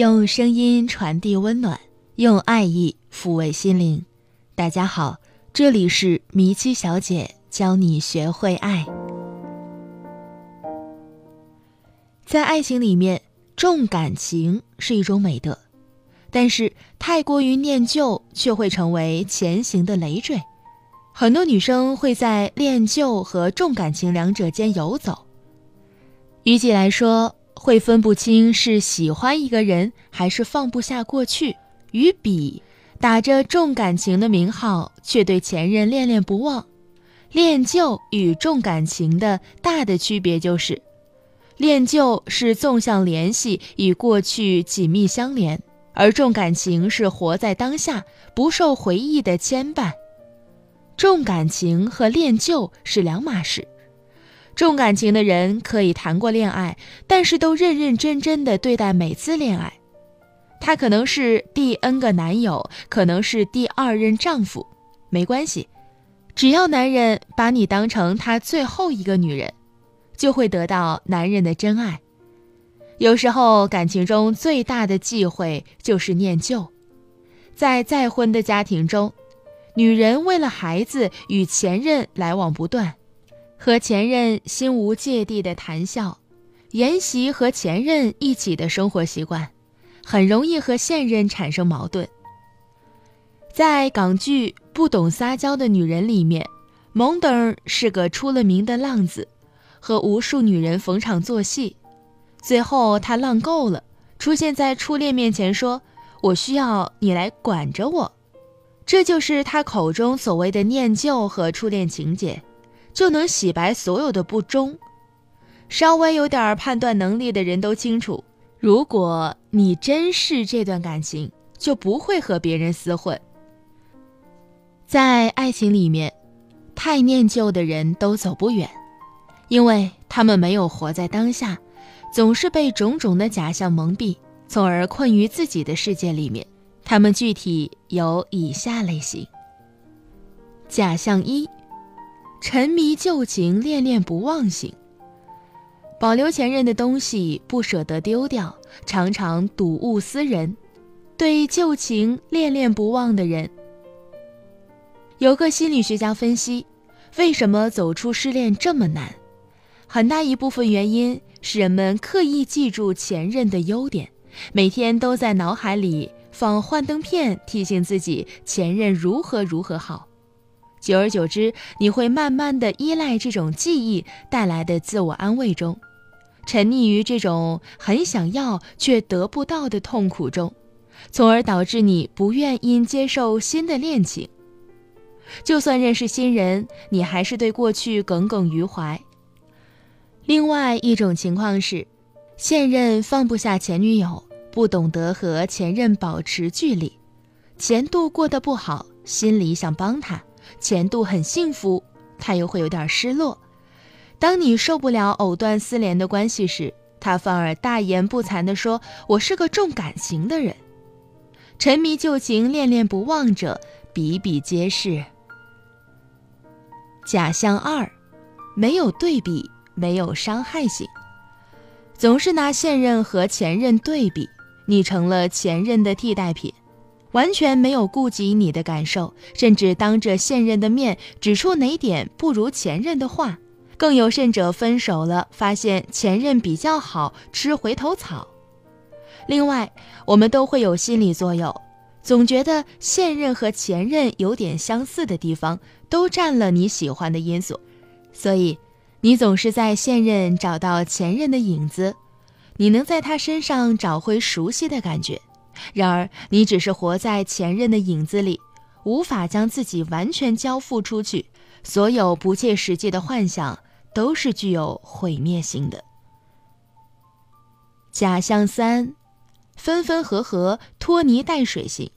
用声音传递温暖，用爱意抚慰心灵。大家好，这里是迷七小姐教你学会爱。在爱情里面，重感情是一种美德，但是太过于念旧却会成为前行的累赘。很多女生会在恋旧和重感情两者间游走。于己来说，会分不清是喜欢一个人还是放不下过去；与比，打着重感情的名号，却对前任恋恋不忘。恋旧与重感情的大的区别就是，恋旧是纵向联系，与过去紧密相连；而重感情是活在当下，不受回忆的牵绊。重感情和恋旧是两码事。重感情的人可以谈过恋爱，但是都认认真真的对待每次恋爱。他可能是第 N 个男友，可能是第二任丈夫，没关系，只要男人把你当成他最后一个女人，就会得到男人的真爱。有时候感情中最大的忌讳就是念旧，在再婚的家庭中，女人为了孩子与前任来往不断。和前任心无芥蒂的谈笑，沿袭和前任一起的生活习惯，很容易和现任产生矛盾。在港剧《不懂撒娇的女人》里面，蒙登是个出了名的浪子，和无数女人逢场作戏，最后他浪够了，出现在初恋面前说：“我需要你来管着我。”这就是他口中所谓的念旧和初恋情节。就能洗白所有的不忠。稍微有点判断能力的人都清楚，如果你珍视这段感情，就不会和别人厮混。在爱情里面，太念旧的人都走不远，因为他们没有活在当下，总是被种种的假象蒙蔽，从而困于自己的世界里面。他们具体有以下类型：假象一。沉迷旧情，恋恋不忘型，保留前任的东西，不舍得丢掉，常常睹物思人，对旧情恋恋不忘的人。有个心理学家分析，为什么走出失恋这么难？很大一部分原因是人们刻意记住前任的优点，每天都在脑海里放幻灯片，提醒自己前任如何如何好。久而久之，你会慢慢的依赖这种记忆带来的自我安慰中，沉溺于这种很想要却得不到的痛苦中，从而导致你不愿意接受新的恋情。就算认识新人，你还是对过去耿耿于怀。另外一种情况是，现任放不下前女友，不懂得和前任保持距离，前度过得不好，心里想帮他。前度很幸福，他又会有点失落。当你受不了藕断丝连的关系时，他反而大言不惭地说：“我是个重感情的人，沉迷旧情、恋恋不忘者比比皆是。”假象二，没有对比，没有伤害性，总是拿现任和前任对比，你成了前任的替代品。完全没有顾及你的感受，甚至当着现任的面指出哪点不如前任的话，更有甚者分手了，发现前任比较好吃回头草。另外，我们都会有心理作用，总觉得现任和前任有点相似的地方，都占了你喜欢的因素，所以你总是在现任找到前任的影子，你能在他身上找回熟悉的感觉。然而，你只是活在前任的影子里，无法将自己完全交付出去。所有不切实际的幻想都是具有毁灭性的。假象三，分分合合，拖泥带水型。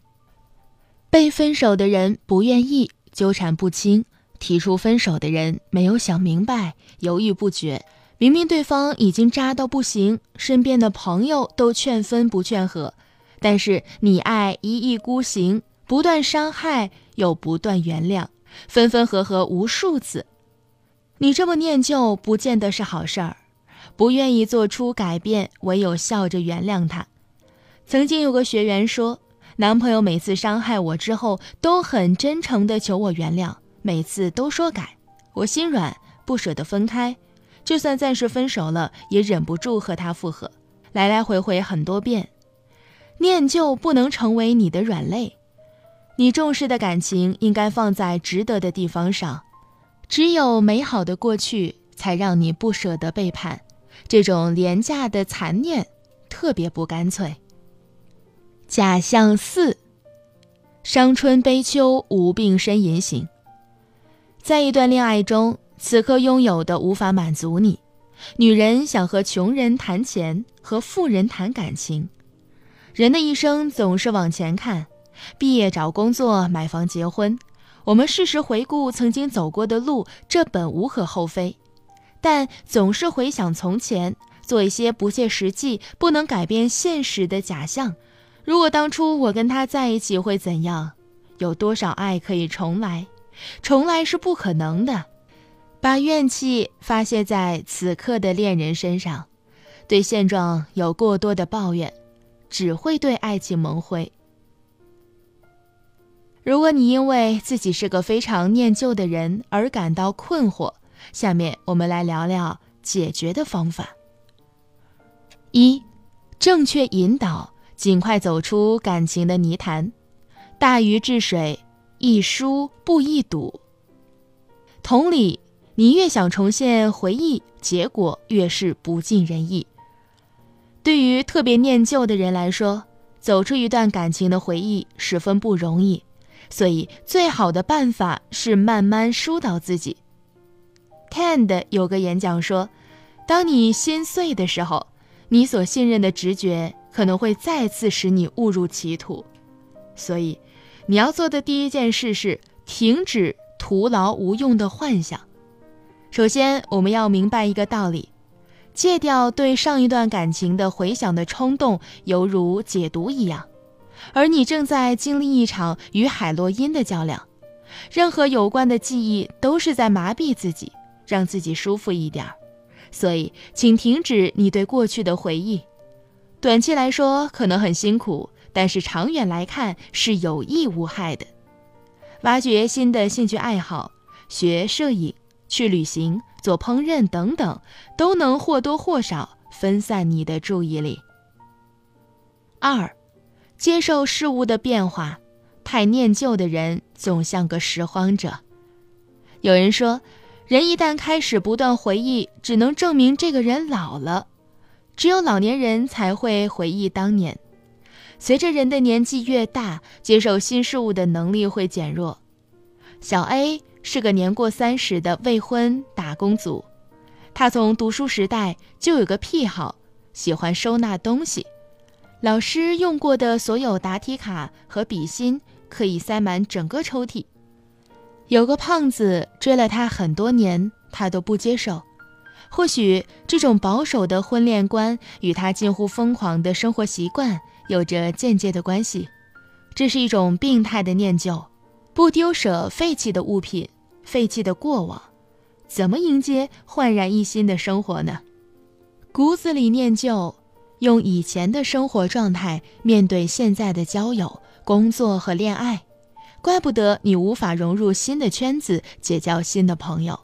被分手的人不愿意，纠缠不清；提出分手的人没有想明白，犹豫不决。明明对方已经渣到不行，身边的朋友都劝分不劝和。但是你爱一意孤行，不断伤害又不断原谅，分分合合无数次，你这么念旧不见得是好事儿。不愿意做出改变，唯有笑着原谅他。曾经有个学员说，男朋友每次伤害我之后，都很真诚地求我原谅，每次都说改，我心软，不舍得分开，就算暂时分手了，也忍不住和他复合，来来回回很多遍。念旧不能成为你的软肋，你重视的感情应该放在值得的地方上，只有美好的过去，才让你不舍得背叛。这种廉价的残念，特别不干脆。假象四，伤春悲秋，无病呻吟型。在一段恋爱中，此刻拥有的无法满足你。女人想和穷人谈钱，和富人谈感情。人的一生总是往前看，毕业找工作，买房结婚。我们适时回顾曾经走过的路，这本无可厚非。但总是回想从前，做一些不切实际、不能改变现实的假象。如果当初我跟他在一起会怎样？有多少爱可以重来？重来是不可能的。把怨气发泄在此刻的恋人身上，对现状有过多的抱怨，只会对爱情蒙灰。如果你因为自己是个非常念旧的人而感到困惑，下面我们来聊聊解决的方法。一，正确引导，尽快走出感情的泥潭。大禹治水，易疏不易堵。同理，你越想重现回忆，结果越是不尽人意。对于特别念旧的人来说，走出一段感情的回忆十分不容易，所以最好的办法是慢慢疏导自己。Cand 有个演讲说：“当你心碎的时候，你所信任的直觉可能会再次使你误入歧途。所以，你要做的第一件事是停止徒劳无用的幻想。首先，我们要明白一个道理：戒掉对上一段感情的回想的冲动，犹如解毒一样。而你正在经历一场与海洛因的较量，任何有关的记忆都是在麻痹自己。”让自己舒服一点儿，所以请停止你对过去的回忆。短期来说可能很辛苦，但是长远来看是有益无害的。挖掘新的兴趣爱好，学摄影、去旅行、做烹饪等等，都能或多或少分散你的注意力。二，接受事物的变化。太念旧的人总像个拾荒者。有人说。人一旦开始不断回忆，只能证明这个人老了。只有老年人才会回忆当年。随着人的年纪越大，接受新事物的能力会减弱。小 A 是个年过三十的未婚打工族，他从读书时代就有个癖好，喜欢收纳东西。老师用过的所有答题卡和笔芯可以塞满整个抽屉。有个胖子追了他很多年，他都不接受。或许这种保守的婚恋观与他近乎疯狂的生活习惯有着间接的关系。这是一种病态的念旧，不丢舍废弃的物品、废弃的过往，怎么迎接焕然一新的生活呢？骨子里念旧，用以前的生活状态面对现在的交友、工作和恋爱。怪不得你无法融入新的圈子，结交新的朋友。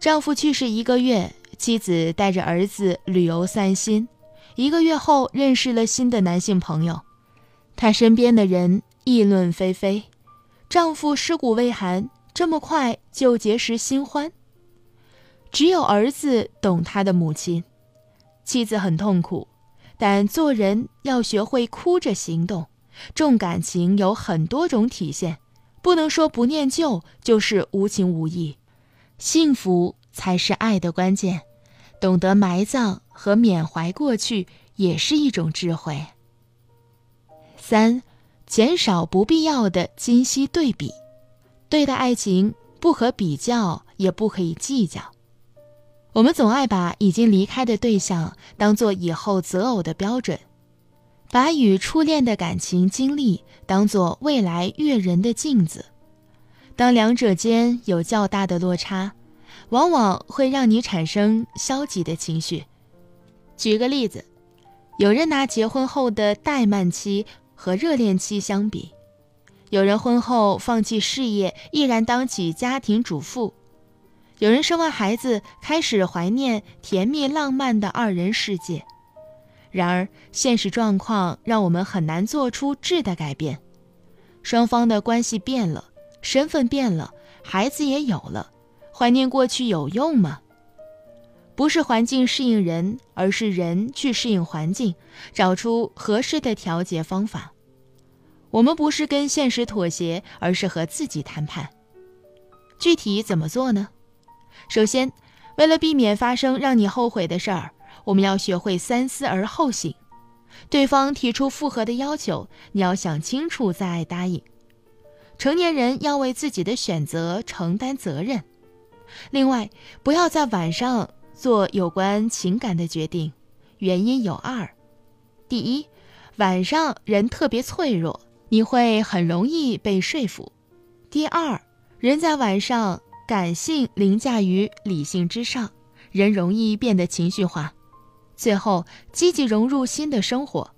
丈夫去世一个月，妻子带着儿子旅游散心，一个月后认识了新的男性朋友，她身边的人议论纷纷。丈夫尸骨未寒，这么快就结识新欢？只有儿子懂他的母亲，妻子很痛苦，但做人要学会哭着行动。重感情有很多种体现，不能说不念旧就是无情无义。幸福才是爱的关键，懂得埋葬和缅怀过去也是一种智慧。三，减少不必要的今昔对比，对待爱情不可比较，也不可以计较。我们总爱把已经离开的对象当做以后择偶的标准。把与初恋的感情经历当做未来阅人的镜子，当两者间有较大的落差，往往会让你产生消极的情绪。举个例子，有人拿结婚后的怠慢期和热恋期相比，有人婚后放弃事业，毅然当起家庭主妇；有人生完孩子，开始怀念甜蜜浪漫的二人世界。然而，现实状况让我们很难做出质的改变。双方的关系变了，身份变了，孩子也有了，怀念过去有用吗？不是环境适应人，而是人去适应环境，找出合适的调节方法。我们不是跟现实妥协，而是和自己谈判。具体怎么做呢？首先，为了避免发生让你后悔的事儿，我们要学会三思而后行。对方提出复合的要求，你要想清楚再答应。成年人要为自己的选择承担责任。另外，不要在晚上。做有关情感的决定，原因有二：第一，晚上人特别脆弱，你会很容易被说服；第二，人在晚上感性凌驾于理性之上，人容易变得情绪化。最后，积极融入新的生活。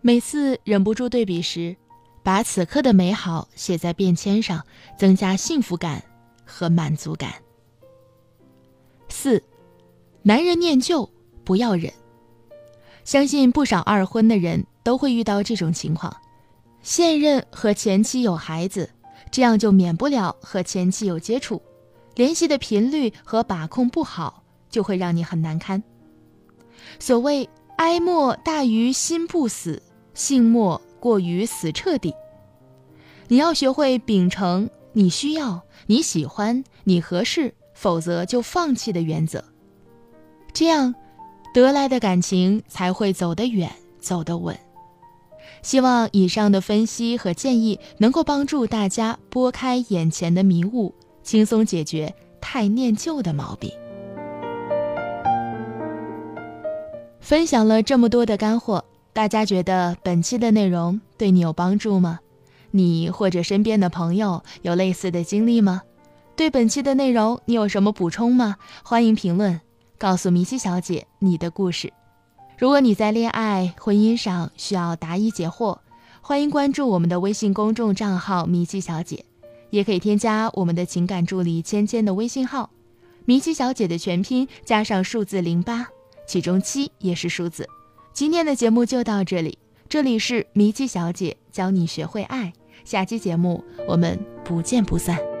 每次忍不住对比时，把此刻的美好写在便签上，增加幸福感和满足感。四。男人念旧不要忍，相信不少二婚的人都会遇到这种情况：现任和前妻有孩子，这样就免不了和前妻有接触，联系的频率和把控不好，就会让你很难堪。所谓哀莫大于心不死，性莫过于死彻底。你要学会秉承你需要、你喜欢、你合适，否则就放弃的原则。这样，得来的感情才会走得远，走得稳。希望以上的分析和建议能够帮助大家拨开眼前的迷雾，轻松解决太念旧的毛病。分享了这么多的干货，大家觉得本期的内容对你有帮助吗？你或者身边的朋友有类似的经历吗？对本期的内容你有什么补充吗？欢迎评论。告诉米西小姐你的故事。如果你在恋爱、婚姻上需要答疑解惑，欢迎关注我们的微信公众账号“米西小姐”，也可以添加我们的情感助理芊芊的微信号“米西小姐”的全拼加上数字零八，其中七也是数字。今天的节目就到这里，这里是米西小姐教你学会爱，下期节目我们不见不散。